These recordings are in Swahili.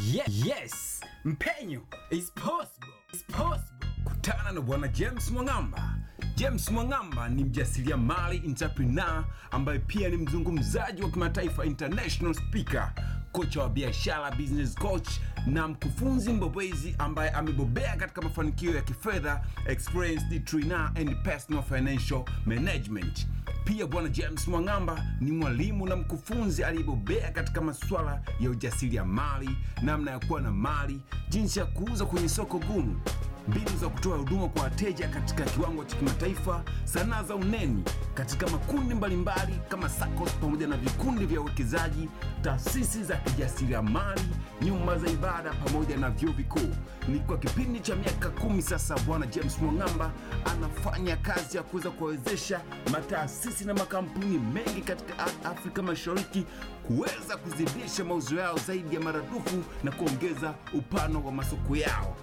Ye yes, mpenyo is possible. Is possible. Kutana na bwana James Mwang'amba. James Mwang'amba ni mjasiriamali entrepreneur ambaye pia ni mzungumzaji wa kimataifa international speaker, kocha wa biashara business coach na mkufunzi mbobezi ambaye amebobea katika mafanikio ya kifedha, experienced trainer and personal financial management. Pia bwana James Mwang'amba ni mwalimu na mkufunzi aliyebobea katika masuala ya ujasiriamali, namna ya kuwa na mali, jinsi ya kuuza kwenye soko gumu, mbinu za kutoa huduma kwa wateja katika kiwango cha kimataifa, sanaa za uneni katika makundi mbalimbali kama SACCOS pamoja na vikundi vya uwekezaji, taasisi za kijasiriamali, nyumba za ibada pamoja na vyuo vikuu. Ni kwa kipindi cha miaka kumi sasa, bwana James Mwang'amba anafanya kazi ya kuweza kuwawezesha mataasisi na makampuni mengi katika Afrika Mashariki kuweza kuzidisha mauzo yao zaidi ya maradufu na kuongeza upano wa masoko yao.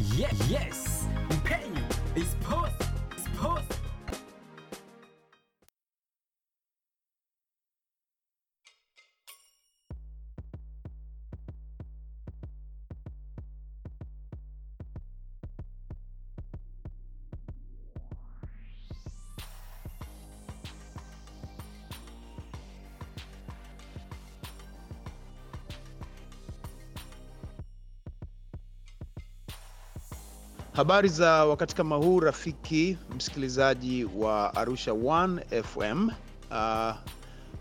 Yes, yes, mpenyo is possible. Habari za wakati kama huu, rafiki msikilizaji wa Arusha One FM. Uh,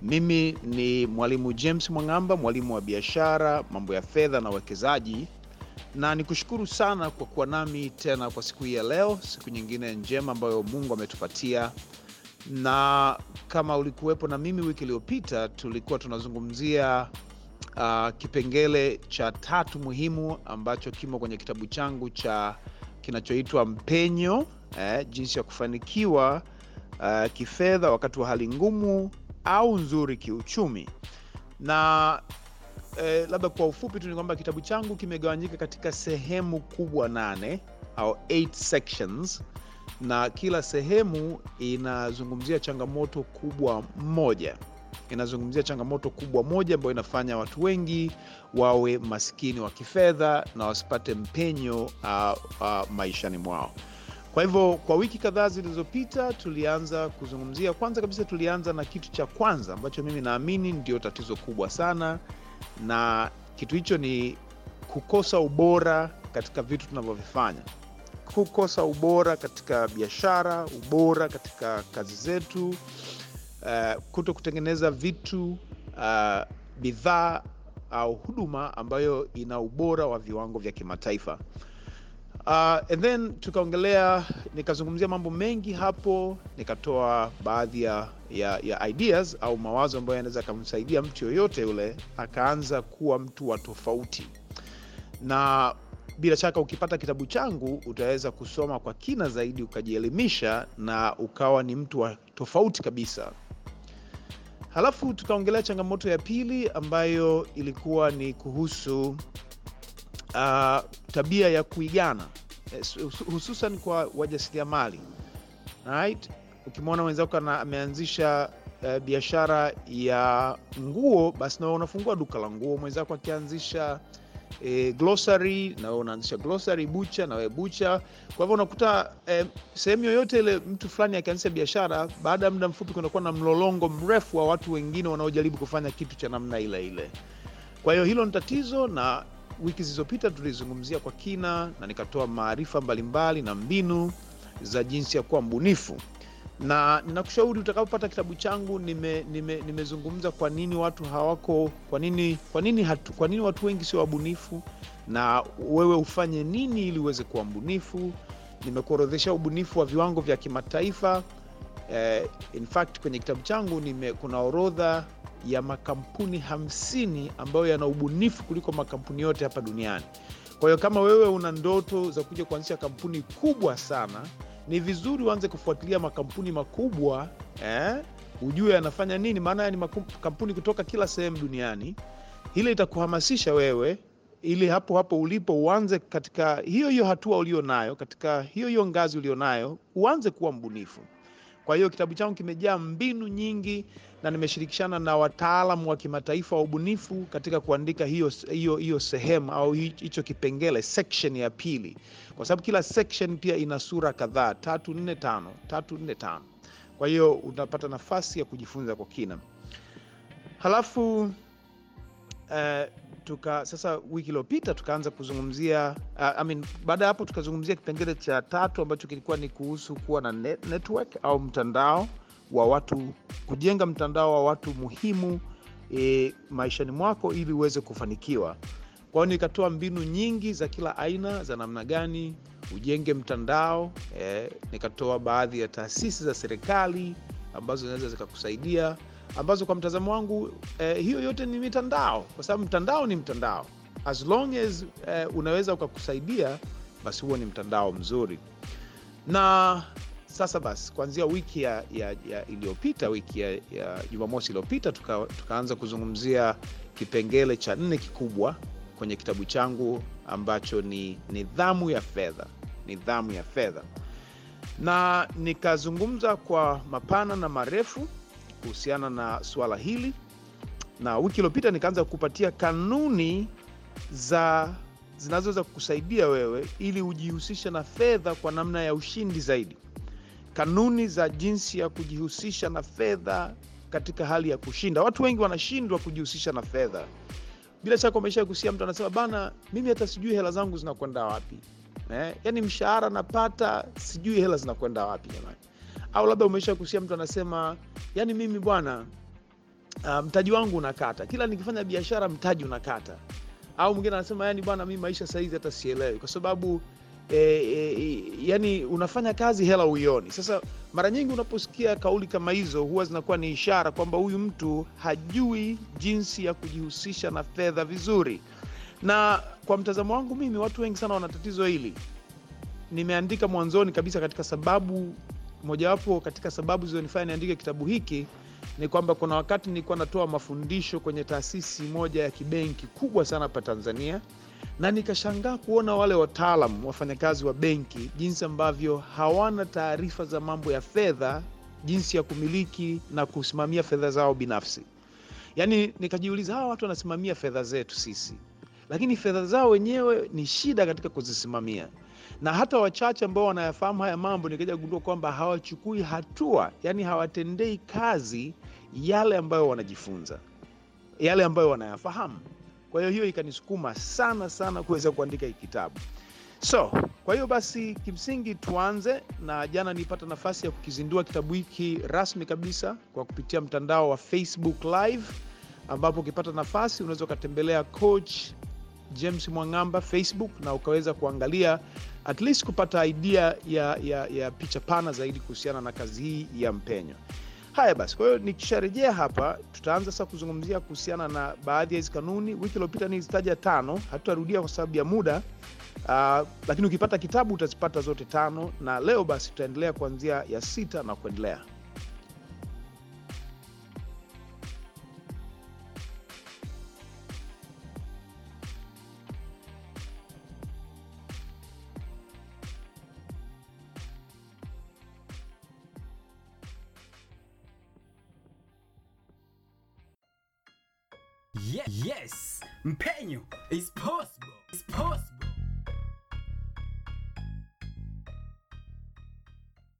mimi ni mwalimu James Mwang'amba, mwalimu wa biashara, mambo ya fedha na uwekezaji, na nikushukuru sana kwa kuwa nami tena kwa siku hii ya leo, siku nyingine njema ambayo Mungu ametupatia. Na kama ulikuwepo na mimi wiki iliyopita, tulikuwa tunazungumzia uh, kipengele cha tatu muhimu ambacho kimo kwenye kitabu changu cha kinachoitwa Mpenyo, eh, jinsi ya kufanikiwa uh, kifedha wakati wa hali ngumu au nzuri kiuchumi. Na eh, labda kwa ufupi tu ni kwamba kitabu changu kimegawanyika katika sehemu kubwa nane au eight sections, na kila sehemu inazungumzia changamoto kubwa moja inazungumzia changamoto kubwa moja ambayo inafanya watu wengi wawe maskini wa kifedha na wasipate mpenyo uh, uh, maishani mwao. Kwa hivyo kwa wiki kadhaa zilizopita tulianza kuzungumzia, kwanza kabisa tulianza na kitu cha kwanza ambacho mimi naamini ndio tatizo kubwa sana, na kitu hicho ni kukosa ubora katika vitu tunavyovifanya kukosa ubora katika biashara, ubora katika kazi zetu, uh, kuto kutengeneza vitu uh, bidhaa au huduma ambayo ina ubora wa viwango vya kimataifa. Uh, and then tukaongelea, nikazungumzia mambo mengi hapo, nikatoa baadhi ya, ya, ya ideas au mawazo ambayo yanaweza akamsaidia mtu yoyote yule akaanza kuwa mtu wa tofauti na bila shaka ukipata kitabu changu utaweza kusoma kwa kina zaidi ukajielimisha na ukawa ni mtu wa tofauti kabisa halafu tukaongelea changamoto ya pili ambayo ilikuwa ni kuhusu uh, tabia ya kuigana eh, hususan kwa wajasiriamali right? ukimwona mwenzako ameanzisha uh, biashara ya nguo basi nawe unafungua duka la nguo mwenzako akianzisha e, glossary na wewe unaanzisha glossary bucha na wewe bucha kwa hivyo unakuta e, sehemu yoyote ile mtu fulani akianzisha biashara baada ya muda mfupi kunakuwa na mlolongo mrefu wa watu wengine wanaojaribu kufanya kitu cha namna ile ile. Kwa hiyo hilo ni tatizo na wiki zilizopita tulizungumzia kwa kina na nikatoa maarifa mbalimbali na mbinu za jinsi ya kuwa mbunifu na ninakushauri utakapopata kitabu changu nime, nime, nimezungumza kwa nini watu hawako kwa nini kwa nini hatu, kwa nini watu wengi sio wabunifu na wewe ufanye nini ili uweze kuwa mbunifu. Nimekuorodhesha ubunifu wa viwango vya kimataifa. Eh, in fact kwenye kitabu changu nime, kuna orodha ya makampuni hamsini ambayo yana ubunifu kuliko makampuni yote hapa duniani. Kwa hiyo kama wewe una ndoto za kuja kuanzisha kampuni kubwa sana ni vizuri uanze kufuatilia makampuni makubwa eh, ujue yanafanya nini maana ni makampuni kutoka kila sehemu duniani. Ile itakuhamasisha wewe ili hapo hapo ulipo uanze katika hiyo hiyo hatua ulionayo, katika hiyo hiyo ngazi ulionayo, uanze kuwa mbunifu. Kwa hiyo kitabu changu kimejaa mbinu nyingi na nimeshirikishana na wataalamu wa kimataifa wa ubunifu katika kuandika hiyo hiyo hiyo sehemu au hicho kipengele section ya pili, kwa sababu kila section pia ina sura kadhaa, tatu nne tano, tatu nne tano. Kwa hiyo unapata nafasi ya kujifunza kwa kina. Halafu eh, tuka sasa wiki iliyopita tukaanza kuzungumzia uh, I mean, baada ya hapo tukazungumzia kipengele cha tatu ambacho kilikuwa ni kuhusu kuwa na net, network au mtandao wa watu, kujenga mtandao wa watu muhimu e, maishani mwako ili uweze kufanikiwa. Kwa hiyo nikatoa mbinu nyingi za kila aina za namna gani ujenge mtandao e, nikatoa baadhi ya taasisi za serikali ambazo zinaweza zikakusaidia ambazo kwa mtazamo wangu e, hiyo yote ni mitandao, kwa sababu mtandao ni mtandao. As long as e, unaweza ukakusaidia, basi huo ni mtandao mzuri. Na sasa basi, kuanzia wiki ya, ya, ya iliyopita, wiki ya, ya Jumamosi iliyopita tuka, tukaanza kuzungumzia kipengele cha nne kikubwa kwenye kitabu changu ambacho ni nidhamu ya fedha, nidhamu ya fedha, na nikazungumza kwa mapana na marefu kuhusiana na suala hili, na wiki iliyopita nikaanza kukupatia kanuni za zinazoweza kukusaidia wewe ili ujihusishe na fedha kwa namna ya ushindi zaidi, kanuni za jinsi ya kujihusisha na fedha katika hali ya kushinda. Watu wengi wanashindwa kujihusisha na fedha. Bila shaka umesha kusikia mtu anasema bana, mimi hata sijui hela zangu zinakwenda wapi eh? Yani mshahara napata, sijui hela zinakwenda wapi jamani. Au labda umesha kusikia mtu anasema yani mimi bwana, uh, mtaji wangu unakata kila nikifanya biashara, mtaji unakata. Au mwingine anasema yani bwana, mimi maisha saizi hata sielewi kwa sababu e, e, yani unafanya kazi hela uioni. Sasa mara nyingi unaposikia kauli kama hizo, huwa zinakuwa ni ishara kwamba huyu mtu hajui jinsi ya kujihusisha na fedha vizuri. Na kwa mtazamo wangu mimi, watu wengi sana wana tatizo hili. Nimeandika mwanzoni kabisa katika sababu mojawapo katika sababu zilizonifanya niandike kitabu hiki ni kwamba kuna wakati nilikuwa natoa mafundisho kwenye taasisi moja ya kibenki kubwa sana hapa Tanzania, na nikashangaa kuona wale wataalam wafanyakazi wa benki jinsi ambavyo hawana taarifa za mambo ya fedha, jinsi ya kumiliki na kusimamia fedha zao binafsi. Yaani nikajiuliza, hawa watu wanasimamia fedha zetu sisi, lakini fedha zao wenyewe ni shida katika kuzisimamia na hata wachache ambao wanayafahamu haya mambo, nikaja kugundua kwamba hawachukui hatua, yani hawatendei kazi yale ambayo wanajifunza, yale ambayo wanayafahamu. Kwa hiyo hiyo ikanisukuma sana sana kuweza kuandika hii kitabu. So kwa hiyo basi, kimsingi tuanze na. Jana nilipata nafasi ya kukizindua kitabu hiki rasmi kabisa kwa kupitia mtandao wa Facebook Live, ambapo ukipata nafasi unaweza ukatembelea coach James Mwang'amba Facebook na ukaweza kuangalia at least kupata idea ya, ya, ya picha pana zaidi kuhusiana na kazi hii ya mpenyo. Haya basi, kwa hiyo nikisharejea hapa, tutaanza sasa kuzungumzia kuhusiana na baadhi ya hizi kanuni. Wiki iliyopita nilizitaja tano, hatutarudia kwa sababu ya muda uh, lakini ukipata kitabu utazipata zote tano, na leo basi tutaendelea kuanzia ya sita na kuendelea. Ye- yes, mpenyo is possible. It's possible.